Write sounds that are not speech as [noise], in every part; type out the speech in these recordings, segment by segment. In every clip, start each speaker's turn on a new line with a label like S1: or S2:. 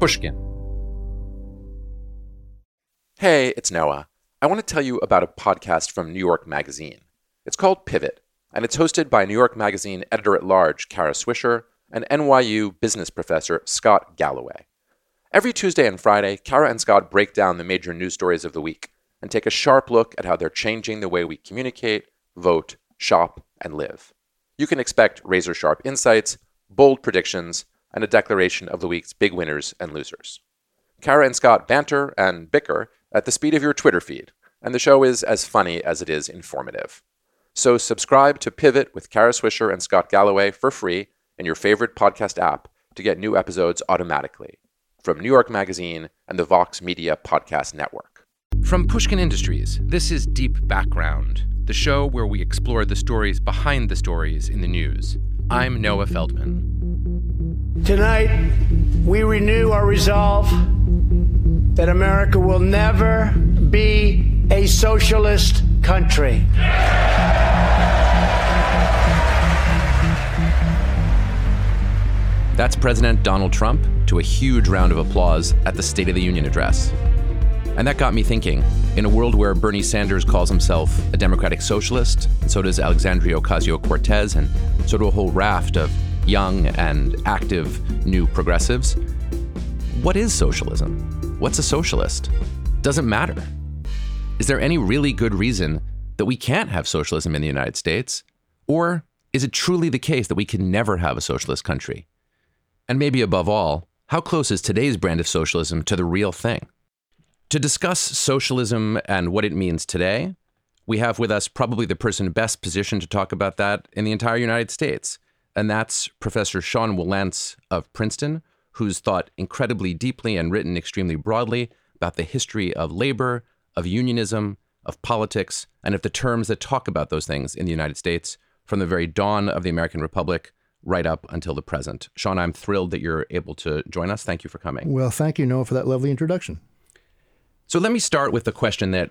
S1: Pushkin.
S2: Hey, it's Noah. I want to tell you about a podcast from New York Magazine. It's called Pivot, and it's hosted by New York Magazine editor at large Kara Swisher and NYU business professor Scott Galloway. Every Tuesday and Friday, Kara and Scott break down the major news stories of the week and take a sharp look at how they're changing the way we communicate, vote, shop, and live. You can expect razor sharp insights, bold predictions, and a declaration of the week's big winners and losers. Kara and Scott banter and bicker at the speed of your Twitter feed, and the show is as funny as it is informative. So subscribe to Pivot with Kara Swisher and Scott Galloway for free in your favorite podcast app to get new episodes automatically from New York Magazine and the Vox Media Podcast Network.
S1: From Pushkin Industries, this is Deep Background, the show where we explore the stories behind the stories in the news. I'm Noah Feldman.
S3: Tonight, we renew our resolve that America will never be a socialist country.
S1: That's President Donald Trump to a huge round of applause at the State of the Union address. And that got me thinking in a world where Bernie Sanders calls himself a democratic socialist, and so does Alexandria Ocasio Cortez, and so do a whole raft of young and active new progressives. What is socialism? What's a socialist? Doesn't matter. Is there any really good reason that we can't have socialism in the United States? Or is it truly the case that we can never have a socialist country? And maybe above all, how close is today's brand of socialism to the real thing? To discuss socialism and what it means today, we have with us probably the person best positioned to talk about that in the entire United States. And that's Professor Sean Wilentz of Princeton, who's thought incredibly deeply and written extremely broadly about the history of labor, of unionism, of politics, and of the terms that talk about those things in the United States from the very dawn of the American Republic right up until the present. Sean, I'm thrilled that you're able to join us. Thank you for coming.
S4: Well, thank you, Noah, for that lovely introduction.
S1: So let me start with the question that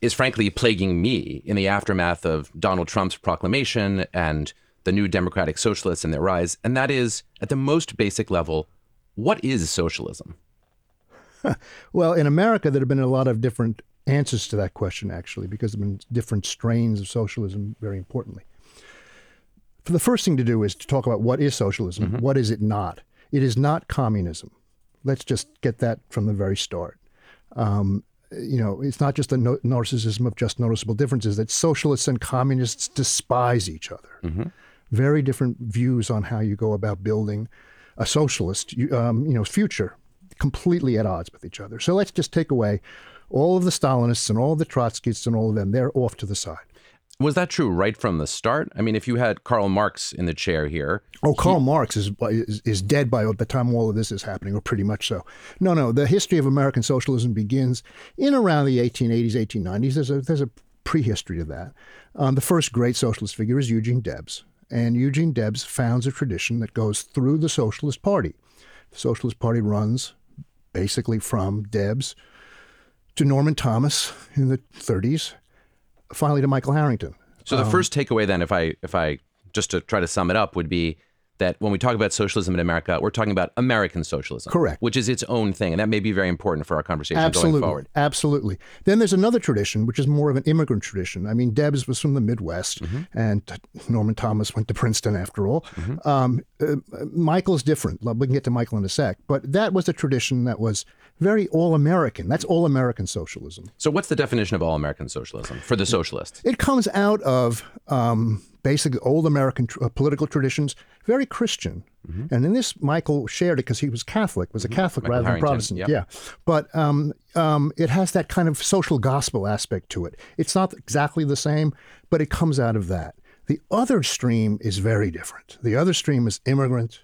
S1: is frankly plaguing me in the aftermath of Donald Trump's proclamation and the new democratic socialists and their rise, and that is at the most basic level, what is socialism? [laughs]
S4: well, in America, there have been a lot of different answers to that question, actually, because there have been different strains of socialism, very importantly For the first thing to do is to talk about what is socialism, mm-hmm. what is it not. It is not communism. Let's just get that from the very start. Um, you know, it's not just a no- narcissism of just noticeable differences that socialists and communists despise each other. Mm-hmm. Very different views on how you go about building a socialist, um, you know, future, completely at odds with each other. So let's just take away all of the Stalinists and all of the Trotskyists and all of them. They're off to the side.
S1: Was that true right from the start? I mean, if you had Karl Marx in the chair here.
S4: Oh, Karl he... Marx is, is, is dead by the time all of this is happening, or pretty much so. No, no. The history of American socialism begins in around the 1880s, 1890s. There's a there's a prehistory to that. Um, the first great socialist figure is Eugene Debs, and Eugene Debs founds a tradition that goes through the Socialist Party. The Socialist Party runs basically from Debs to Norman Thomas in the 30s finally to Michael Harrington.
S1: So the um, first takeaway then, if I if I just to try to sum it up, would be that when we talk about socialism in America, we're talking about American socialism.
S4: Correct.
S1: Which is its own thing. And that may be very important for our conversation
S4: absolutely,
S1: going forward.
S4: Absolutely. Then there's another tradition, which is more of an immigrant tradition. I mean, Debs was from the Midwest, mm-hmm. and Norman Thomas went to Princeton after all. Mm-hmm. Um, uh, Michael's different. We can get to Michael in a sec. But that was a tradition that was very all American. That's all American socialism.
S1: So, what's the definition of all American socialism for the socialists?
S4: It comes out of um, basic old American tr- uh, political traditions, very Christian. Mm-hmm. And in this, Michael shared it because he was Catholic, was a mm-hmm. Catholic
S1: Michael
S4: rather
S1: Harrington,
S4: than Protestant.
S1: Yep.
S4: Yeah. But um, um, it has that kind of social gospel aspect to it. It's not exactly the same, but it comes out of that. The other stream is very different. The other stream is immigrant,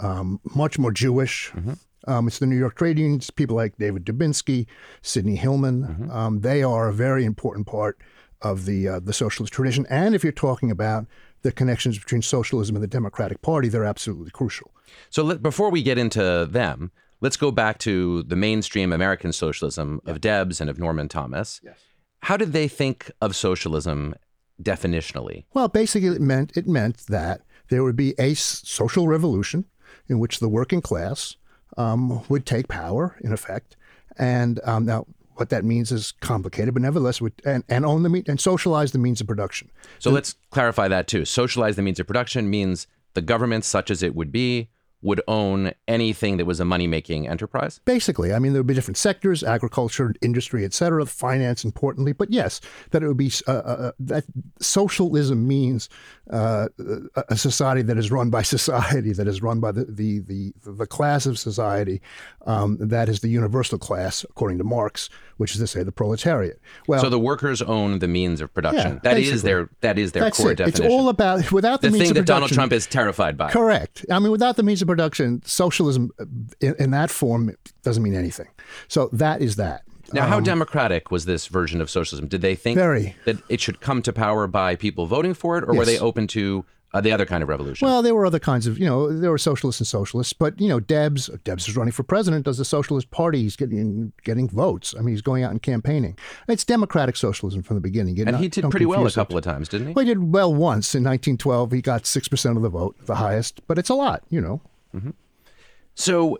S4: um, much more Jewish. Mm-hmm. Um, it's the New York trade unions, people like David Dubinsky, Sidney Hillman. Mm-hmm. Um, they are a very important part of the uh, the socialist tradition. And if you're talking about the connections between socialism and the Democratic Party, they're absolutely crucial.
S1: So let, before we get into them, let's go back to the mainstream American socialism of Debs and of Norman Thomas.
S4: Yes.
S1: How did they think of socialism definitionally?
S4: Well, basically, it meant it meant that there would be a social revolution in which the working class um, would take power, in effect. And um, now, what that means is complicated, but nevertheless, would and, and own the mean, and socialize the means of production.
S1: So let's clarify that too. Socialize the means of production means the government, such as it would be, would own anything that was a money making enterprise?
S4: Basically, I mean, there would be different sectors, agriculture, industry, et cetera, finance, importantly. But yes, that it would be uh, uh, uh that socialism means uh, a society that is run by [laughs] society, that is run by the the the, the class of society um, that is the universal class, according to Marx, which is to say the proletariat.
S1: Well, so the workers own the means of production. Yeah, that is their that is their
S4: That's
S1: core
S4: it.
S1: definition.
S4: It's all about without the,
S1: the
S4: means
S1: thing
S4: of
S1: that
S4: production,
S1: Donald Trump is terrified by.
S4: Correct. I mean, without the means of production, socialism uh, in, in that form doesn't mean anything. So that is that.
S1: Now, how um, democratic was this version of socialism? Did they think
S4: very.
S1: that it should come to power by people voting for it, or yes. were they open to uh, the other kind of revolution?
S4: Well, there were other kinds of, you know, there were socialists and socialists, but you know, Debs, Debs is running for president. Does the Socialist Party? He's getting getting votes. I mean, he's going out and campaigning. It's democratic socialism from the beginning.
S1: and
S4: not,
S1: he did pretty well a couple it. of times, didn't he?
S4: Well, he did well once in 1912. He got six percent of the vote, the highest, but it's a lot, you know.
S1: Mm-hmm. So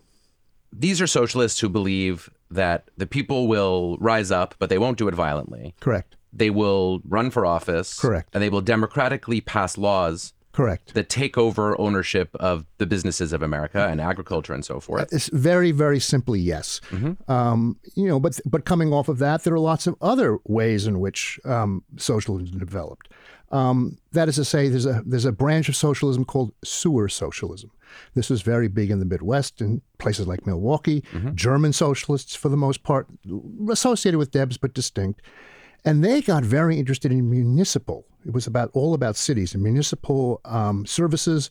S1: these are socialists who believe that the people will rise up, but they won't do it violently.
S4: Correct.
S1: They will run for office.
S4: Correct.
S1: And they will democratically pass laws
S4: Correct.
S1: That take over ownership of the businesses of America and agriculture and so forth.
S4: It's very, very simply yes. Mm-hmm. Um, you know, but but coming off of that, there are lots of other ways in which um, socialism developed. Um, that is to say, there's a there's a branch of socialism called sewer socialism. This was very big in the Midwest, in places like Milwaukee. Mm-hmm. German socialists, for the most part, associated with Debs but distinct. And they got very interested in municipal. It was about all about cities and municipal um, services,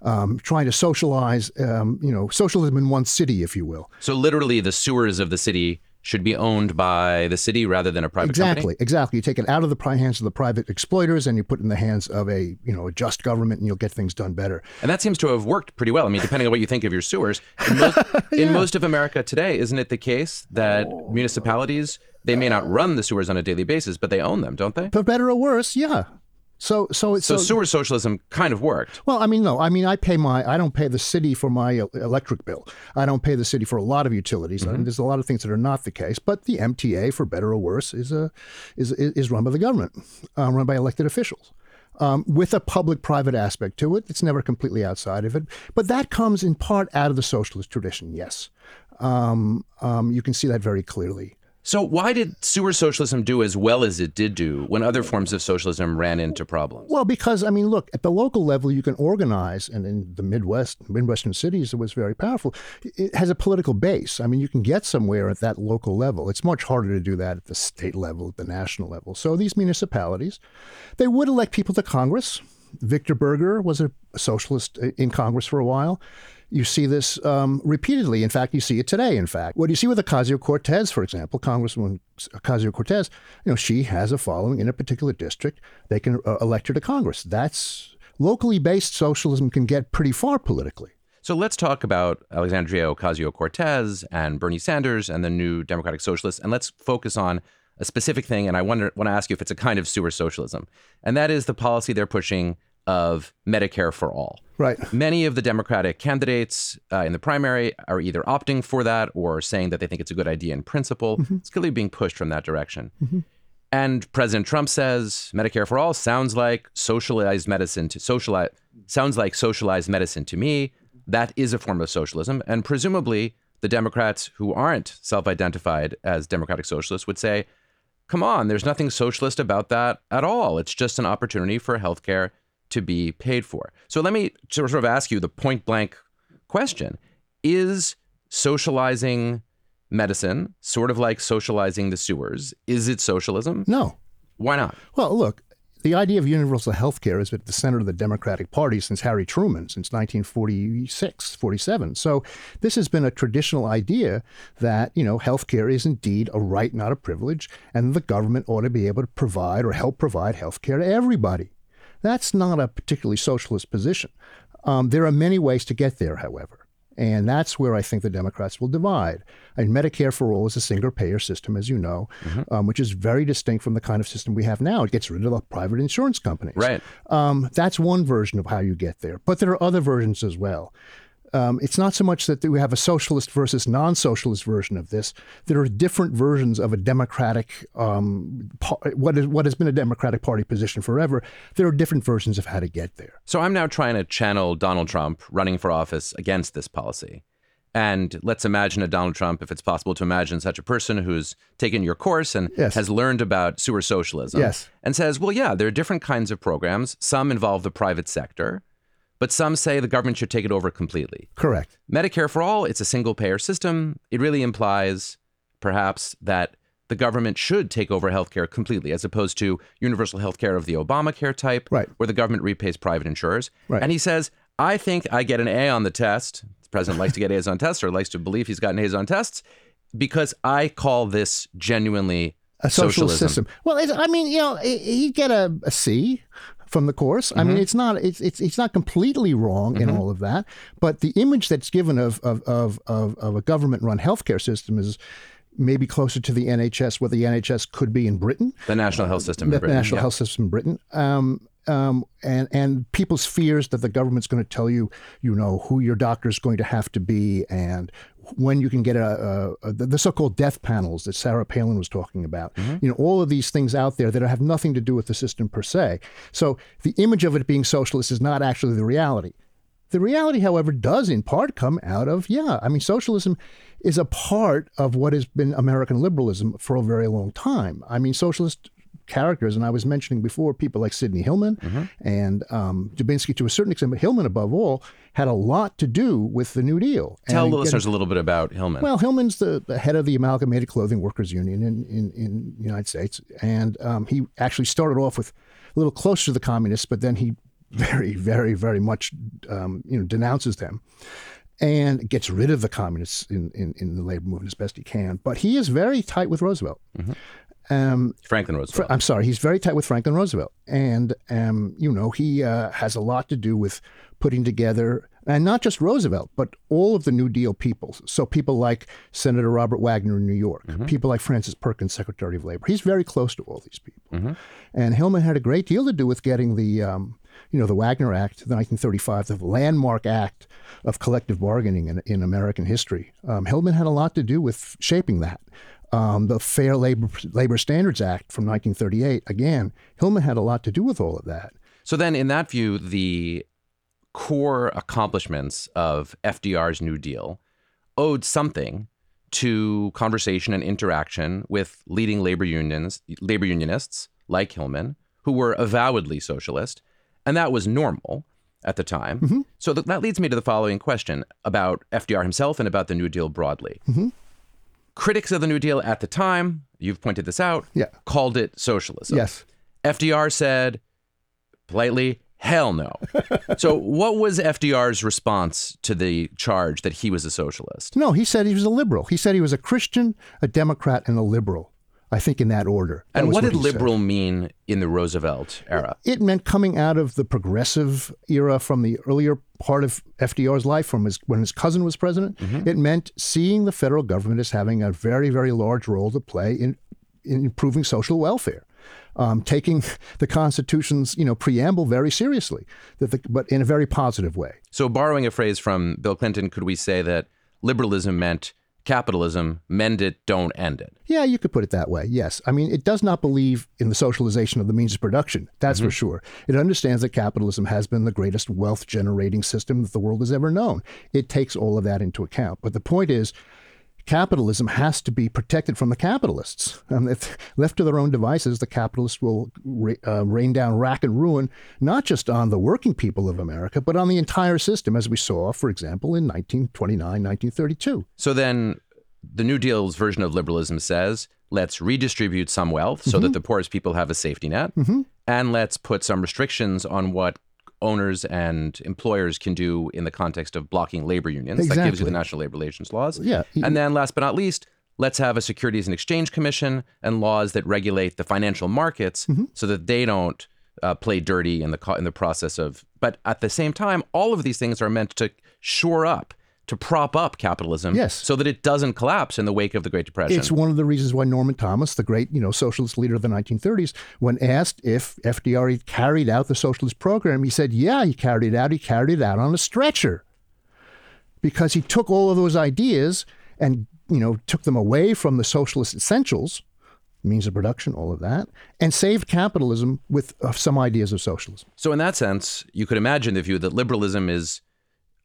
S4: um, trying to socialize, um, you know, socialism in one city, if you will.
S1: So literally, the sewers of the city should be owned by the city rather than a private
S4: exactly,
S1: company?
S4: Exactly. Exactly. You take it out of the hands of the private exploiters and you put it in the hands of a you know a just government, and you'll get things done better.
S1: And that seems to have worked pretty well. I mean, depending on what you think of your sewers, in most, [laughs] yeah. in most of America today, isn't it the case that municipalities they may not run the sewers on a daily basis, but they own them, don't they?
S4: For better or worse, yeah. So, so,
S1: so, so sewer socialism kind of worked.
S4: Well, I mean, no, I mean, I pay my, I don't pay the city for my electric bill. I don't pay the city for a lot of utilities. Mm-hmm. I mean, there's a lot of things that are not the case. But the MTA, for better or worse, is a, is is run by the government, uh, run by elected officials. Um, with a public-private aspect to it. It's never completely outside of it, but that comes in part out of the socialist tradition. Yes, um, um, you can see that very clearly.
S1: So, why did sewer socialism do as well as it did do when other forms of socialism ran into problems?
S4: Well, because, I mean, look, at the local level, you can organize, and in the Midwest, Midwestern cities, it was very powerful. It has a political base. I mean, you can get somewhere at that local level. It's much harder to do that at the state level, at the national level. So, these municipalities, they would elect people to Congress. Victor Berger was a socialist uh, in Congress for a while. You see this um, repeatedly. In fact, you see it today. In fact, what you see with Ocasio Cortez, for example, Congresswoman Ocasio Cortez, you know, she has a following in a particular district. They can uh, elect her to Congress. That's locally based socialism can get pretty far politically.
S1: So let's talk about Alexandria Ocasio Cortez and Bernie Sanders and the new Democratic Socialists, and let's focus on a specific thing. And I wonder, want to ask you if it's a kind of sewer socialism, and that is the policy they're pushing of Medicare for all.
S4: Right.
S1: Many of the Democratic candidates uh, in the primary are either opting for that or saying that they think it's a good idea in principle. Mm-hmm. It's clearly being pushed from that direction. Mm-hmm. And President Trump says Medicare for all sounds like socialized medicine to socialize sounds like socialized medicine to me. That is a form of socialism, and presumably the Democrats who aren't self-identified as democratic socialists would say, "Come on, there's nothing socialist about that at all. It's just an opportunity for healthcare to be paid for. So let me sort of ask you the point blank question Is socializing medicine sort of like socializing the sewers? Is it socialism?
S4: No.
S1: Why not?
S4: Well, look, the idea of universal health care is at the center of the Democratic Party since Harry Truman, since 1946, 47. So this has been a traditional idea that, you know, health care is indeed a right, not a privilege, and the government ought to be able to provide or help provide health care to everybody. That's not a particularly socialist position. Um, there are many ways to get there, however. And that's where I think the Democrats will divide. And Medicare for All is a single payer system, as you know, mm-hmm. um, which is very distinct from the kind of system we have now. It gets rid of the private insurance companies.
S1: Right.
S4: Um, that's one version of how you get there. But there are other versions as well. Um, it's not so much that we have a socialist versus non-socialist version of this. There are different versions of a democratic, um, what is what has been a Democratic Party position forever. There are different versions of how to get there.
S1: So I'm now trying to channel Donald Trump running for office against this policy. And let's imagine a Donald Trump, if it's possible to imagine such a person who's taken your course and
S4: yes.
S1: has learned about sewer socialism.
S4: Yes.
S1: And says, well, yeah, there are different kinds of programs. Some involve the private sector, but some say the government should take it over completely.
S4: Correct.
S1: Medicare for all, it's a single payer system. It really implies perhaps that the government should take over healthcare completely, as opposed to universal healthcare of the Obamacare type,
S4: right.
S1: where the government repays private insurers.
S4: Right.
S1: And he says, I think I get an A on the test The president likes to get A's on tests or likes to believe he's gotten A's on tests because I call this genuinely
S4: a socialist
S1: socialism.
S4: system. Well, I mean, you know, he'd get a, a C from the course. Mm-hmm. I mean, it's not it's it's it's not completely wrong in mm-hmm. all of that, but the image that's given of of of of, of a government run healthcare system is maybe closer to the NHS, what the NHS could be in Britain,
S1: the national health system,
S4: the
S1: in Britain,
S4: national
S1: yeah.
S4: health system in Britain. Um, um, and and people's fears that the government's going to tell you, you know, who your doctor's going to have to be and when you can get a, a, a the so-called death panels that Sarah Palin was talking about. Mm-hmm. You know, all of these things out there that have nothing to do with the system per se. So the image of it being socialist is not actually the reality. The reality, however, does in part come out of, yeah, I mean, socialism is a part of what has been American liberalism for a very long time. I mean, socialist characters, and I was mentioning before people like Sidney Hillman mm-hmm. and um, Dubinsky to a certain extent, but Hillman above all had a lot to do with the New Deal.
S1: Tell the listeners a little bit about Hillman.
S4: Well, Hillman's the, the head of the Amalgamated Clothing Workers Union in, in, in the United States, and um, he actually started off with a little closer to the communists, but then he [laughs] very, very, very much um, you know denounces them and gets rid of the communists in, in, in, the labor movement as best he can. But he is very tight with Roosevelt.
S1: Mm-hmm. Um, Franklin Roosevelt.
S4: Fr- I'm sorry, he's very tight with Franklin Roosevelt, and um, you know he uh, has a lot to do with putting together, and not just Roosevelt, but all of the New Deal people. So people like Senator Robert Wagner in New York, mm-hmm. people like Frances Perkins, Secretary of Labor. He's very close to all these people, mm-hmm. and Hillman had a great deal to do with getting the. Um, you know, the Wagner Act, the 1935, the landmark act of collective bargaining in, in American history. Um, Hillman had a lot to do with shaping that. Um, the Fair Labor, Labor Standards Act from 1938, again, Hillman had a lot to do with all of that.
S1: So then, in that view, the core accomplishments of FDR's New Deal owed something to conversation and interaction with leading labor unions, labor unionists like Hillman, who were avowedly socialist, and that was normal at the time. Mm-hmm. So th- that leads me to the following question about FDR himself and about the New Deal broadly.
S4: Mm-hmm
S1: critics of the New Deal at the time, you've pointed this out,
S4: yeah.
S1: called it socialism.
S4: Yes.
S1: FDR said politely, hell no. [laughs] so, what was FDR's response to the charge that he was a socialist?
S4: No, he said he was a liberal. He said he was a Christian, a Democrat, and a liberal. I think in that order. That
S1: and what,
S4: what
S1: did liberal
S4: said.
S1: mean in the Roosevelt era?
S4: It meant coming out of the progressive era from the earlier part of FDR's life, from his when his cousin was president. Mm-hmm. It meant seeing the federal government as having a very, very large role to play in, in improving social welfare. Um, taking [laughs] the Constitution's you know preamble very seriously, that the, but in a very positive way.
S1: So, borrowing a phrase from Bill Clinton, could we say that liberalism meant capitalism, mend it, don't end it.
S4: Yeah, you could put it that way. Yes. I mean, it does not believe in the socialization of the means of production. That's mm-hmm. for sure. It understands that capitalism has been the greatest wealth generating system that the world has ever known. It takes all of that into account. But the point is, capitalism has to be protected from the capitalists. Um, if left to their own devices, the capitalists will ra- uh, rain down rack and ruin, not just on the working people of America, but on the entire system, as we saw, for example, in 1929, 1932.
S1: So then the New Deal's version of liberalism says, let's redistribute some wealth so mm-hmm. that the poorest people have a safety net,
S4: mm-hmm.
S1: and let's put some restrictions on what owners and employers can do in the context of blocking labor unions.
S4: Exactly.
S1: That gives you the national labor relations laws.
S4: Yeah.
S1: And then last but not least, let's have a Securities and Exchange Commission and laws that regulate the financial markets
S4: mm-hmm.
S1: so that they don't uh, play dirty in the in the process of. But at the same time, all of these things are meant to shore up to prop up capitalism
S4: yes.
S1: so that it doesn't collapse in the wake of the Great Depression.
S4: It's one of the reasons why Norman Thomas, the great, you know, socialist leader of the 1930s, when asked if FDR carried out the socialist program, he said, "Yeah, he carried it out. He carried it out on a stretcher." because he took all of those ideas and you know took them away from the socialist essentials, means of production, all of that, and saved capitalism with uh, some ideas of socialism.
S1: So, in that sense, you could imagine the view that liberalism is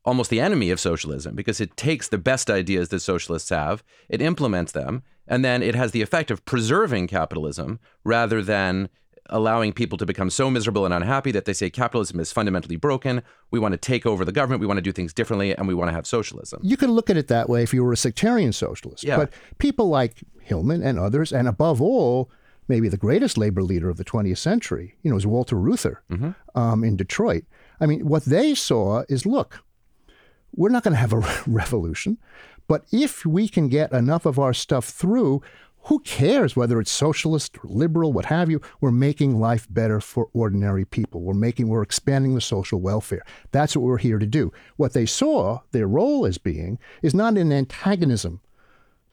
S1: almost the enemy of socialism because it takes the best ideas that socialists have, it implements them, and then it has the effect of preserving capitalism rather than allowing people to become so miserable and unhappy that they say capitalism is fundamentally broken. We want to take over the government. We want to do things differently, and we want to have socialism.
S4: You could look at it that way if you were a sectarian socialist.
S1: Yeah.
S4: But people like Hillman and others, and above all, maybe the greatest labor leader of the 20th century, you know, is Walter Reuther um, in Detroit. I mean, what they saw is look, we're not going to have a [laughs] revolution, but if we can get enough of our stuff through, who cares whether it's socialist or liberal, what have you? We're making life better for ordinary people. We're making, we're expanding the social welfare. That's what we're here to do. What they saw their role as being is not an antagonism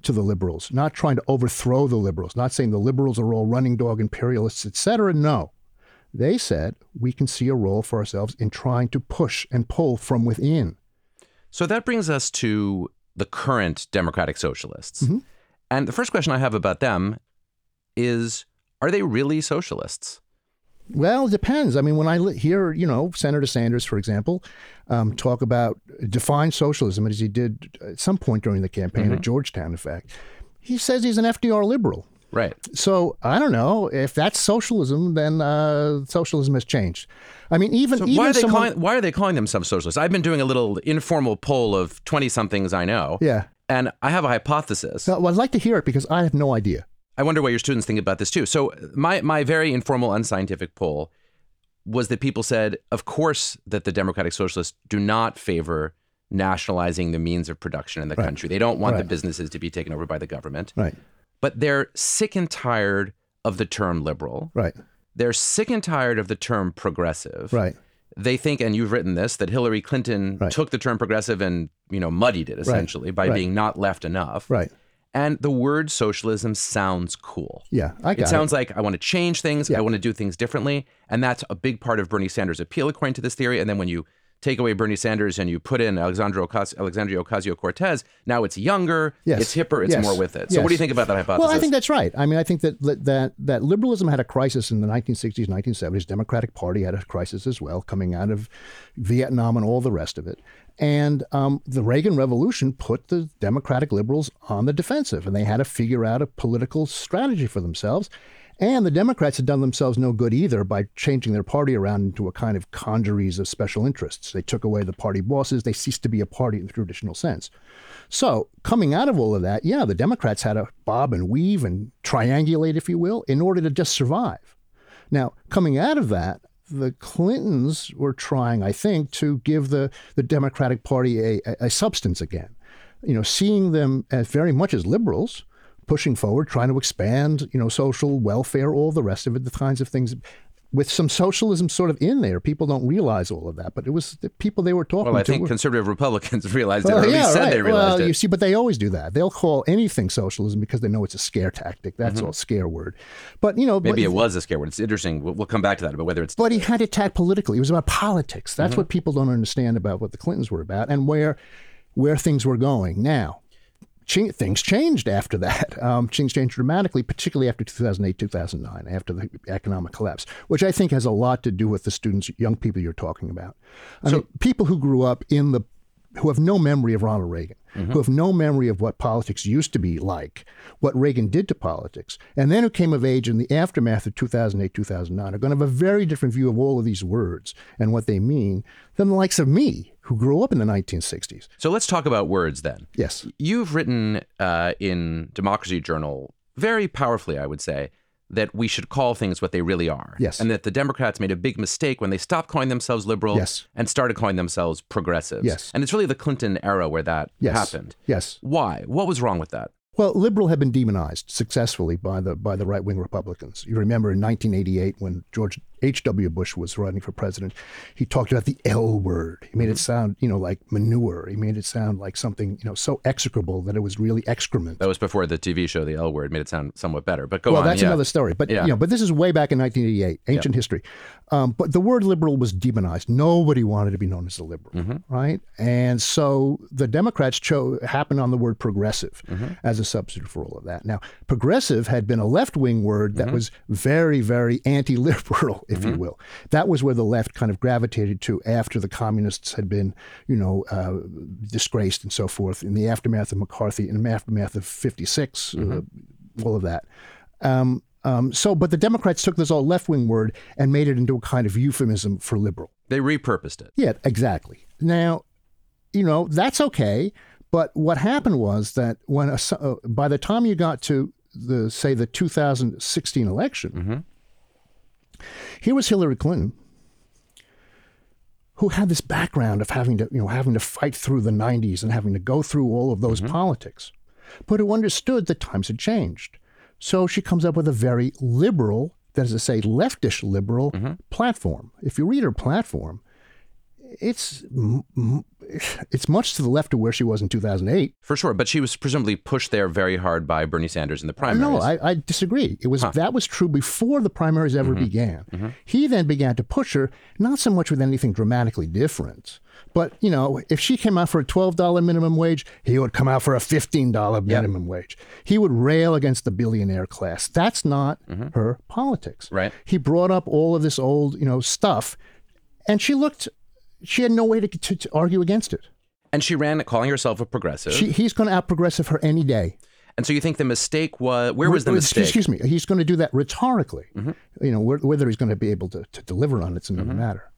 S4: to the liberals, not trying to overthrow the liberals, not saying the liberals are all running dog imperialists, etc. No. They said we can see a role for ourselves in trying to push and pull from within.
S1: So that brings us to the current democratic socialists. And the first question I have about them is are they really socialists?
S4: Well, it depends. I mean, when I hear, you know, Senator Sanders, for example, um, talk about define socialism as he did at some point during the campaign at Georgetown, in fact, he says he's an FDR liberal.
S1: Right.
S4: So I don't know if that's socialism. Then uh, socialism has changed. I mean, even
S1: So
S4: even
S1: why are they
S4: someone,
S1: calling why are they calling themselves socialists? I've been doing a little informal poll of 20 somethings I know.
S4: yeah.
S1: And I have a hypothesis.
S4: Well, I'd like to hear it because I have no idea.
S1: I wonder what your students think about this too. So my my very informal, unscientific poll was that people said, of course, that the Democratic Socialists do not favor nationalizing the means of production in the country. They don't want the businesses to be taken over by the government.
S4: Right.
S1: But they're sick and tired of the term liberal.
S4: Right.
S1: They're sick and tired of the term progressive.
S4: Right.
S1: They think, and you've written this, that Hillary Clinton
S4: Right.
S1: took the term progressive and you know muddied it essentially by
S4: Right.
S1: being not left enough.
S4: Right.
S1: And the word socialism sounds cool.
S4: Yeah. I got
S1: It sounds like I want to change things. I want to do things differently. And that's a big part of Bernie Sanders' appeal, according to this theory. And then when you take away Bernie Sanders and you put in Alexandria Ocasio Cortez, now it's younger,
S4: Yes.
S1: it's hipper, it's
S4: Yes.
S1: more with it. So, what do you think about that hypothesis?
S4: Well, I think that's right. I mean, I think that that that liberalism had a crisis in the 1960s, 1970s. Democratic Party had a crisis as well, coming out of Vietnam and all the rest of it. And um, the Reagan Revolution put the Democratic liberals on the defensive, and they had to figure out a political strategy for themselves. And the Democrats had done themselves no good either by changing their party around into a kind of congeries of special interests. They took away the party bosses. They ceased to be a party in the traditional sense. So, coming out of all of that, yeah, the Democrats had to bob and weave and triangulate, if you will, in order to just survive. Now, coming out of that, the Clintons were trying, I think, to give the, the Democratic Party a, a, a substance again. You know, seeing them as very much as liberals, pushing forward, trying to expand, you know, social welfare, all the rest of it, the kinds of things with some socialism sort of in there. People don't realize all of that, but it was the people they were talking to.
S1: well, I think
S4: were-
S1: conservative Republicans [laughs] realized it,
S4: well,
S1: or at least said
S4: right.
S1: they realized
S4: well,
S1: it.
S4: you see, but they always do that. They'll call anything socialism because they know it's a scare tactic. That's all scare word. But you know,
S1: Mm-hmm. Maybe
S4: but,
S1: it was a scare word. It's interesting. We'll, we'll come back to that, but whether it's
S4: but he had it tagged politically. It was about politics. That's
S1: Mm-hmm.
S4: what people don't understand about what the Clintons were about and where where things were going. Now, ch- things changed after that. [laughs] Um, things changed dramatically, particularly after 2008, 2009, after the economic collapse, which I think has a lot to do with the students, young people you're talking about. I mean, people who grew up in the who have no memory of Ronald Reagan, who have no memory of what politics used to be like, what Reagan did to politics, and then who came of age in the aftermath of 2008, 2009 are going to have a very different view of all of these words and what they mean than the likes of me, who grew up in the 1960s.
S1: so. Let's talk about words then.
S4: Yes.
S1: You've written uh, in Democracy Journal very powerfully, I would say, that we should call things what they really are.
S4: Yes.
S1: And that the Democrats made a big mistake when they stopped calling themselves liberal
S4: Yes.
S1: and started calling themselves progressives.
S4: Yes.
S1: And it's really the Clinton era where that
S4: Yes.
S1: happened.
S4: Yes.
S1: Why? What was wrong with that?
S4: Well, liberal had been demonized successfully by the by the right wing Republicans. You remember in 1988 when George H.W. Bush was running for president, he talked about the L word. He made it sound, you know, like manure. He made it sound like something, you know, so execrable that it was really excrement.
S1: That was before the TV show, The L Word, made it sound somewhat better. But go
S4: well,
S1: on.
S4: that's
S1: yeah.
S4: another story. But
S1: Yeah.
S4: you know, but this is way back in 1988, ancient history. Um, but the word liberal was demonized. Nobody wanted to be known as a liberal,
S1: Mm-hmm.
S4: right? And so the Democrats chose happened on the word progressive
S1: Mm-hmm.
S4: as a substitute for all of that. Now, progressive had been a left wing word
S1: Mm-hmm.
S4: that was very, very anti-liberal, if you will. That was where the left kind of gravitated to after the communists had been, you know, uh, disgraced and so forth in the aftermath of McCarthy, in the aftermath of '56, uh, all of that. Um, um, so, but the Democrats took this all left wing word and made it into a kind of euphemism for liberal.
S1: They repurposed it.
S4: Yeah, exactly. Now, you know, that's okay. But what happened was that when a, uh, by the time you got to the say the 2016 election, here was Hillary Clinton, who had this background of having to you know having to fight through the 90s and having to go through all of those mm-hmm. politics, but who understood that times had changed. So she comes up with a very liberal, that is to say, leftish liberal mm-hmm. platform. If you read her platform, it's it's much to the left of where she was in 2008.
S1: For sure. But she was presumably pushed there very hard by Bernie Sanders in the primaries.
S4: No, I, I disagree. It was that was true before the primaries ever mm-hmm. began. Mm-hmm. He then began to push her, not so much with anything dramatically different, but you know, if she came out for a twelve dollar minimum wage, he would come out for a fifteen dollar minimum wage. He would rail against the billionaire class. That's not mm-hmm. her politics.
S1: Right.
S4: He brought up all of this old, you know, stuff, and she looked. She had no way to, to, to argue against it.
S1: and she ran calling herself a progressive.
S4: She, he's going to out progressive her any day.
S1: and so you think the mistake was where was the mistake?
S4: Excuse me. He's going to do that rhetorically. Mm-hmm. You know, whether he's going to be able to, to deliver on it's another mm-hmm. matter.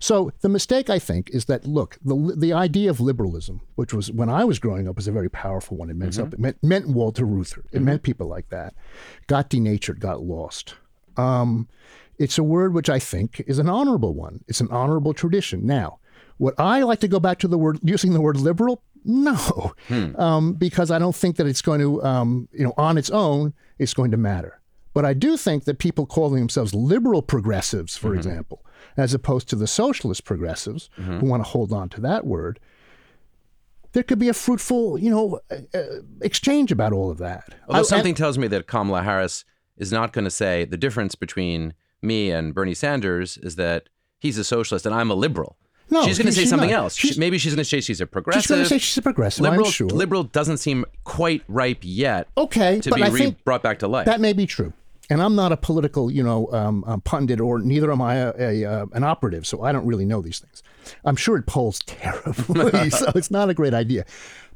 S4: So the mistake, I think, is that look, the the idea of liberalism, which was when I was growing up, was a very powerful one. It meant mm-hmm. something. It meant, meant Walter Reuther. It meant people like that. Got denatured, got lost. Um, it's a word which I think is an honorable one. It's an honorable tradition. Now, would I like to go back to the word using the word liberal? No, um, because I don't think that it's going to, um, you know, on its own, it's going to matter. But I do think that people calling themselves liberal progressives, for example, as opposed to the socialist progressives who want to hold on to that word, there could be a fruitful, you know, uh, uh, exchange about all of that.
S1: Although
S4: I-
S1: something tells me that Kamala Harris is not going to say the difference between me and Bernie Sanders is that he's a socialist and I'm a liberal.
S4: No,
S1: she's going to say something
S4: not.
S1: else.
S4: She's-
S1: maybe she's going to say she's a progressive.
S4: She's going to say she's a progressive.
S1: liberal.
S4: Sure.
S1: Liberal doesn't seem quite ripe yet
S4: okay,
S1: to
S4: but
S1: be
S4: I
S1: re-
S4: think
S1: brought back to life.
S4: That may be true. And I'm not a political, you know, um, um, pundit, or neither am I a, a, uh, an operative, so I don't really know these things. I'm sure it polls [laughs] terribly, so it's not a great idea.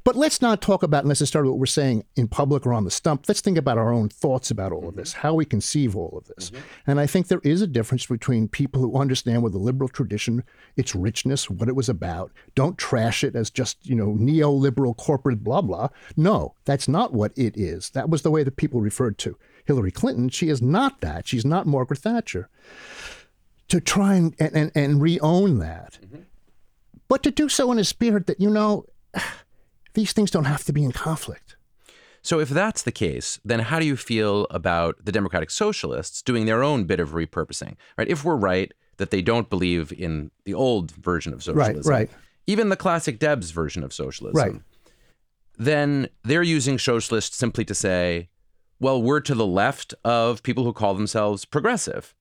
S4: But let's not talk about necessarily what we're saying in public or on the stump. Let's think about our own thoughts about all of this, mm-hmm. how we conceive all of this. Mm-hmm. And I think there is a difference between people who understand what the liberal tradition, its richness, what it was about, don't trash it as just, you know, neoliberal corporate blah blah. No, that's not what it is. That was the way that people referred to Hillary Clinton. She is not that. She's not Margaret Thatcher. To try and and, and, and re-own that. Mm-hmm. But to do so in a spirit that, you know, these things don't have to be in conflict.
S1: So if that's the case, then how do you feel about the Democratic Socialists doing their own bit of repurposing? Right? If we're right that they don't believe in the old version of socialism,
S4: right. right.
S1: even the classic Debs version of socialism,
S4: Right.
S1: then they're using socialist simply to say, well, we're to the left of people who call themselves progressive.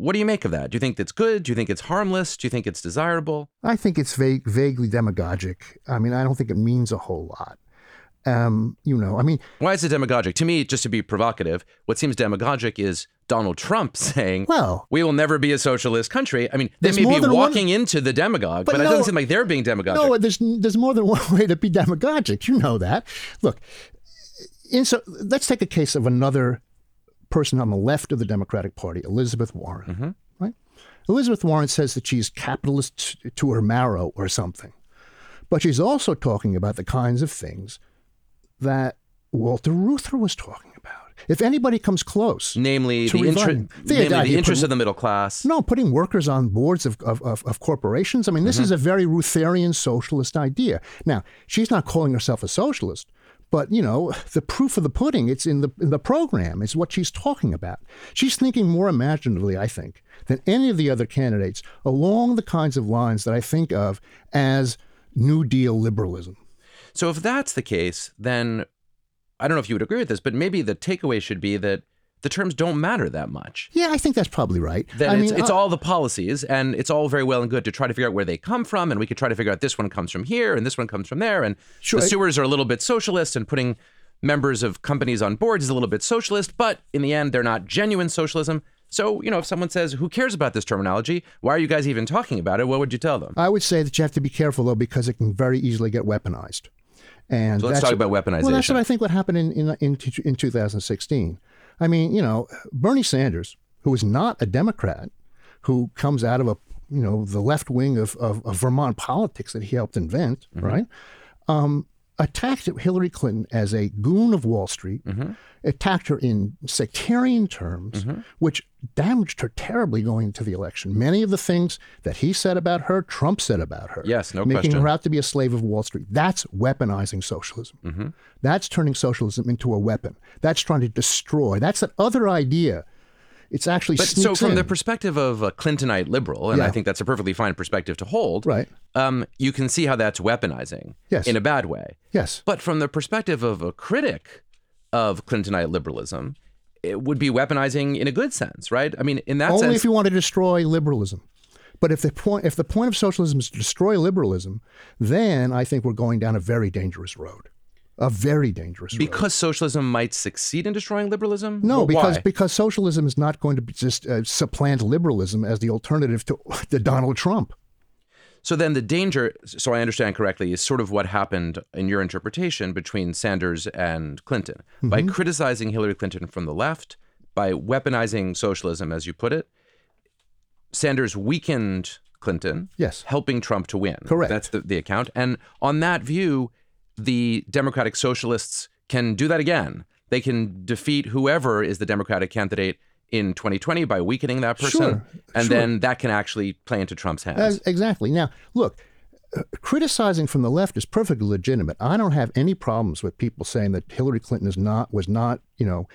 S1: What do you make of that? Do you think that's good? Do you think it's harmless? Do you think it's desirable?
S4: I think it's vague, vaguely demagogic. I mean, I don't think it means a whole lot. Um, you know, I mean,
S1: Why is it demagogic? To me, just to be provocative, what seems demagogic is Donald Trump [laughs] saying,
S4: Well-
S1: we will never be a socialist country." I mean, they may be
S4: than one-
S1: walking into the demagogue, but,
S4: But
S1: it doesn't seem like they're being demagogic.
S4: no, there's there's more than [laughs] one way to be demagogic. You know that. Look, in so let's take a case of another person on the left of the Democratic Party, Elizabeth Warren. Mm-hmm. Right? Elizabeth Warren says that she's capitalist to her marrow or something, but she's also talking about the kinds of things that Walter Reuther was talking about. If anybody comes close,
S1: namely,
S4: to
S1: the, namely the
S4: idea
S1: interest
S4: put-
S1: of the middle class.
S4: no, putting workers on boards of, of, of, of corporations. I mean, this mm-hmm. is a very Reutherian socialist idea. Now, she's not calling herself a socialist, But you know, the proof of the pudding, it's in the in the program. It's what she's talking about. She's thinking more imaginatively, I think, than any of the other candidates along the kinds of lines that I think of as New Deal liberalism.
S1: So if that's the case, then I don't know if you would agree with this, but maybe the takeaway should be that the terms don't matter that much.
S4: Yeah, I think that's probably right.
S1: Then
S4: I
S1: it's,
S4: mean,
S1: it's
S4: uh,
S1: all the policies, and it's all very well and good to try to figure out where they come from, and we could try to figure out this one comes from here, and this one comes from there, and
S4: Sure.
S1: the sewers are a little bit socialist, and putting members of companies on boards is a little bit socialist, but in the end, they're not genuine socialism. So, you know, if someone says, "Who cares about this terminology? Why are you guys even talking about it?" What would you tell them?
S4: I would say that you have to be careful though because it can very easily get weaponized. And
S1: So let's talk about weaponization.
S4: Well, that's what I think what happened in in in, in 2016. I mean, you know, Bernie Sanders, who is not a Democrat, who comes out of a you know the left wing of, of, of Vermont politics that he helped invent,
S1: Mm-hmm.
S4: right? Um, attacked Hillary Clinton as a goon of Wall Street,
S1: Mm-hmm.
S4: attacked her in sectarian terms, which damaged her terribly going into the election. Many of the things that he said about her, Trump said about her.
S1: Yes, no question.
S4: making her out to be a slave of Wall Street. That's weaponizing socialism.
S1: Mm-hmm.
S4: That's turning socialism into a weapon. That's trying to destroy. That's that other idea. It's actually
S1: But so, from the perspective of a Clintonite liberal, and I think that's a perfectly fine perspective to hold,
S4: Right.
S1: Um, you can see how that's weaponizing
S4: Yes.
S1: in a bad way.
S4: yes,
S1: But from the perspective of a critic of Clintonite liberalism, it would be weaponizing in a good sense, right? I mean, in that
S4: only
S1: sense,
S4: if you want to destroy liberalism. But if the point if the point of socialism is to destroy liberalism, then I think we're going down a very dangerous road. A very dangerous road.
S1: because socialism might succeed in destroying liberalism.
S4: No,
S1: Well,
S4: because
S1: why?
S4: because socialism is not going to just uh, supplant liberalism as the alternative to, [laughs] to Donald Trump.
S1: So then the danger, so I understand correctly, is sort of what happened in your interpretation between Sanders and Clinton. By
S4: Mm-hmm.
S1: criticizing Hillary Clinton from the left, by weaponizing socialism, as you put it, Sanders weakened Clinton,
S4: Yes.
S1: helping Trump to win.
S4: Correct.
S1: That's the, the account. And on that view, the Democratic Socialists can do that again. They can defeat whoever is the Democratic candidate in 2020 by weakening that person.
S4: Sure,
S1: and
S4: sure.
S1: then that can actually play into Trump's hands.
S4: As- exactly. Now, look, uh, criticizing from the left is perfectly legitimate. I don't have any problems with people saying that Hillary Clinton is not was not, you know,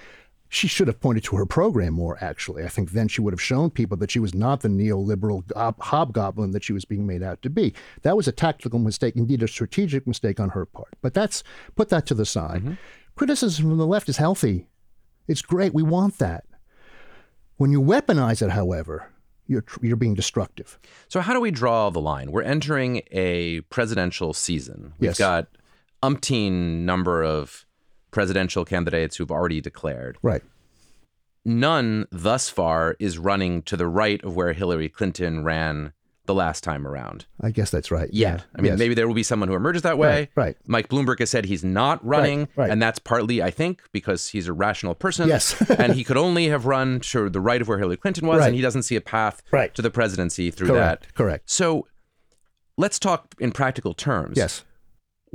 S4: she should have pointed to her program more. Actually, I think then she would have shown people that she was not the neoliberal gob- hobgoblin that she was being made out to be. That was a tactical mistake, indeed a strategic mistake on her part. But that's put that to the side. Mm-hmm. Criticism from the left is healthy. It's great. We want that. When you weaponize it, however, you're you're being destructive.
S1: So how do we draw the line? We're entering a presidential season. We've
S4: Yes.
S1: got umpteen number of presidential candidates who've already declared.
S4: Right.
S1: None thus far is running to the right of where Hillary Clinton ran the last time around.
S4: I guess that's right.
S1: Yet. I mean,
S4: Yes.
S1: maybe there will be someone who emerges that way.
S4: Right, right.
S1: Mike Bloomberg has said he's not running,
S4: right.
S1: and that's partly, I think, because he's a rational person.
S4: Yes. [laughs]
S1: and he could only have run to the right of where Hillary Clinton was,
S4: Right.
S1: and he doesn't see a path
S4: Right.
S1: to the presidency through
S4: Correct.
S1: that.
S4: Correct.
S1: So let's talk in practical terms.
S4: Yes.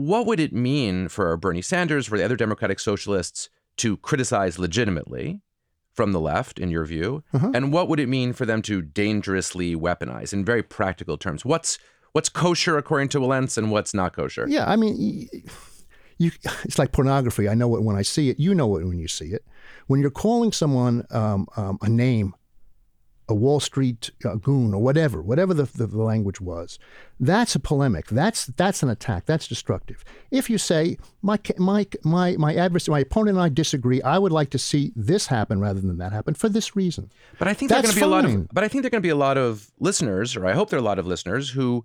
S1: What would it mean for Bernie Sanders, for the other Democratic socialists to criticize legitimately from the left, in your view?
S4: Uh-huh.
S1: And what would it mean for them to dangerously weaponize in very practical terms? What's what's kosher according to Wilentz and what's not kosher?
S4: Yeah. I mean, you. [laughs] It's like pornography. I know it when I see it. You know it when you see it. When you're calling someone um, um, a name, a Wall Street uh, goon or whatever, whatever the, the, the language was, that's a polemic. That's that's an attack. That's destructive. If you say my my my my adversary, my opponent and I disagree, I would like to see this happen rather than that happen for this reason.
S1: But I think there are going to be a lot of but I think there are going to be a lot of listeners, or I hope there are a lot of listeners who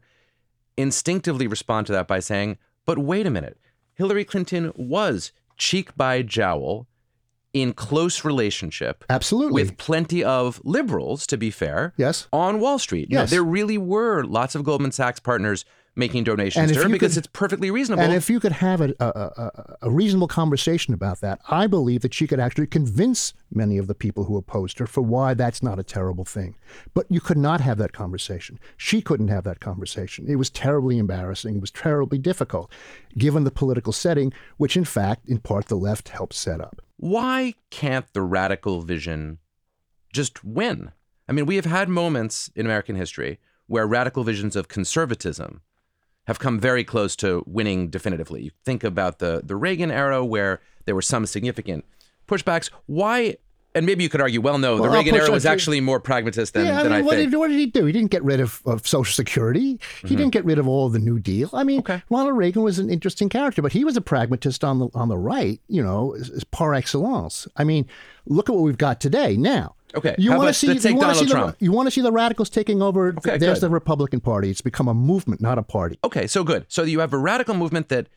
S1: instinctively respond to that by saying, "But wait a minute, Hillary Clinton was cheek by jowl in close relationship
S4: Absolutely.
S1: with plenty of liberals, to be fair,
S4: Yes.
S1: on Wall Street.
S4: Yes.
S1: there really were lots of Goldman Sachs partners making donations to her because
S4: could-
S1: it's perfectly reasonable.
S4: And if you could have a, a, a, a reasonable conversation about that, I believe that she could actually convince many of the people who opposed her for why that's not a terrible thing. But you could not have that conversation. She couldn't have that conversation. It was terribly embarrassing. It was terribly difficult, given the political setting, which in fact, in part, the left helped set up.
S1: Why can't the radical vision just win? I mean, we have had moments in American history where radical visions of conservatism
S5: have come very close to winning definitively. You think about the the Reagan era where there were some significant pushbacks. Why and maybe you could argue, well, no, the
S4: Well,
S5: Reagan era was actually more pragmatist than,
S4: yeah, I
S5: than
S4: mean,
S5: I
S4: what,
S5: think.
S4: did, what did he do? He didn't get rid of, of Social Security. He didn't get rid of all the New Deal. I mean,
S5: Mm-hmm. Okay.
S4: Ronald Reagan was an interesting character, but he was a pragmatist on the on the right, you know, par excellence. I mean, look at what we've got today. Now,
S5: Okay,
S4: you want to see
S5: take
S4: you want to
S5: Donald
S4: see
S5: Trump.
S4: the you want to see the radicals taking over.
S5: Okay,
S4: There's
S5: good.
S4: the Republican Party. It's become a movement, not a party.
S5: Okay, so good. So you have a radical movement that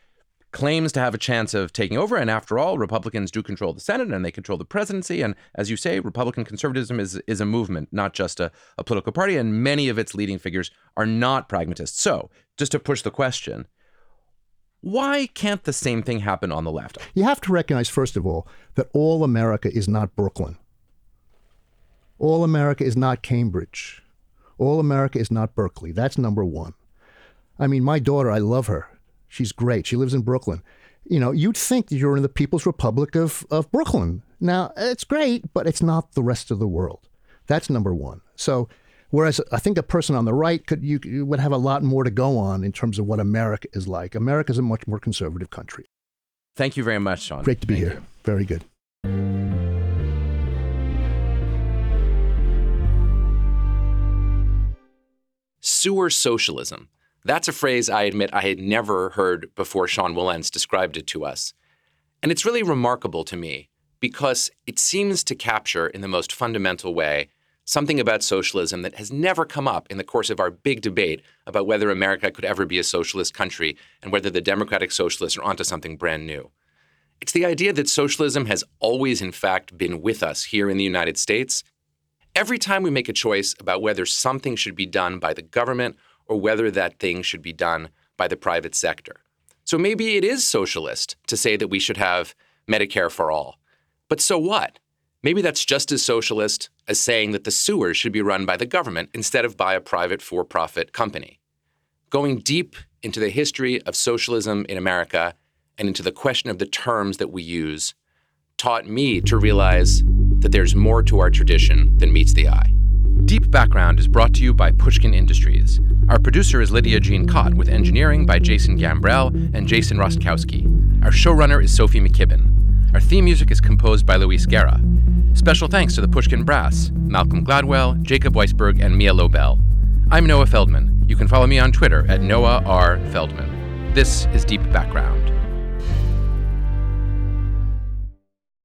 S5: claims to have a chance of taking over. And after all, Republicans do control the Senate and they control the presidency. And as you say, Republican conservatism is, is a movement, not just a, a political party. And many of its leading figures are not pragmatists. So just to push the question, why can't the same thing happen on the left?
S4: You have to recognize, first of all, that all America is not Brooklyn. All America is not Cambridge. All America is not Berkeley. That's number one. I mean, my daughter, I love her. She's great. She lives in Brooklyn. You know, you'd think that you're in the People's Republic of, of Brooklyn. Now, it's great, but it's not the rest of the world. That's number one. So, whereas I think a person on the right could you, you would have a lot more to go on in terms of what America is like. America is a much more conservative country.
S5: Thank you very much, Sean.
S4: Great to be
S5: Thank
S4: here.
S5: you.
S4: Very good.
S1: Sewer socialism. That's a phrase I admit I had never heard before Sean Wilentz described it to us. And it's really remarkable to me because it seems to capture, in the most fundamental way, something about socialism that has never come up in the course of our big debate about whether America could ever be a socialist country and whether the democratic socialists are onto something brand new. It's the idea that socialism has always, in fact, been with us here in the United States Every time we make a choice about whether something should be done by the government or whether that thing should be done by the private sector. So maybe it is socialist to say that we should have Medicare for all. But so what? Maybe that's just as socialist as saying that the sewers should be run by the government instead of by a private for profit company. Going deep into the history of socialism in America and into the question of the terms that we use taught me to realize that there's more to our tradition than meets the eye. Deep Background is brought to you by Pushkin Industries. Our producer is Lydia Jean Kott, with engineering by Jason Gambrell and Jason Rostkowski. Our showrunner is Sophie McKibben. Our theme music is composed by Luis Guerra. Special thanks to the Pushkin Brass, Malcolm Gladwell, Jacob Weisberg, and Mia Lobel. I'm Noah Feldman. You can follow me on Twitter at Noah R. Feldman. This is Deep Background.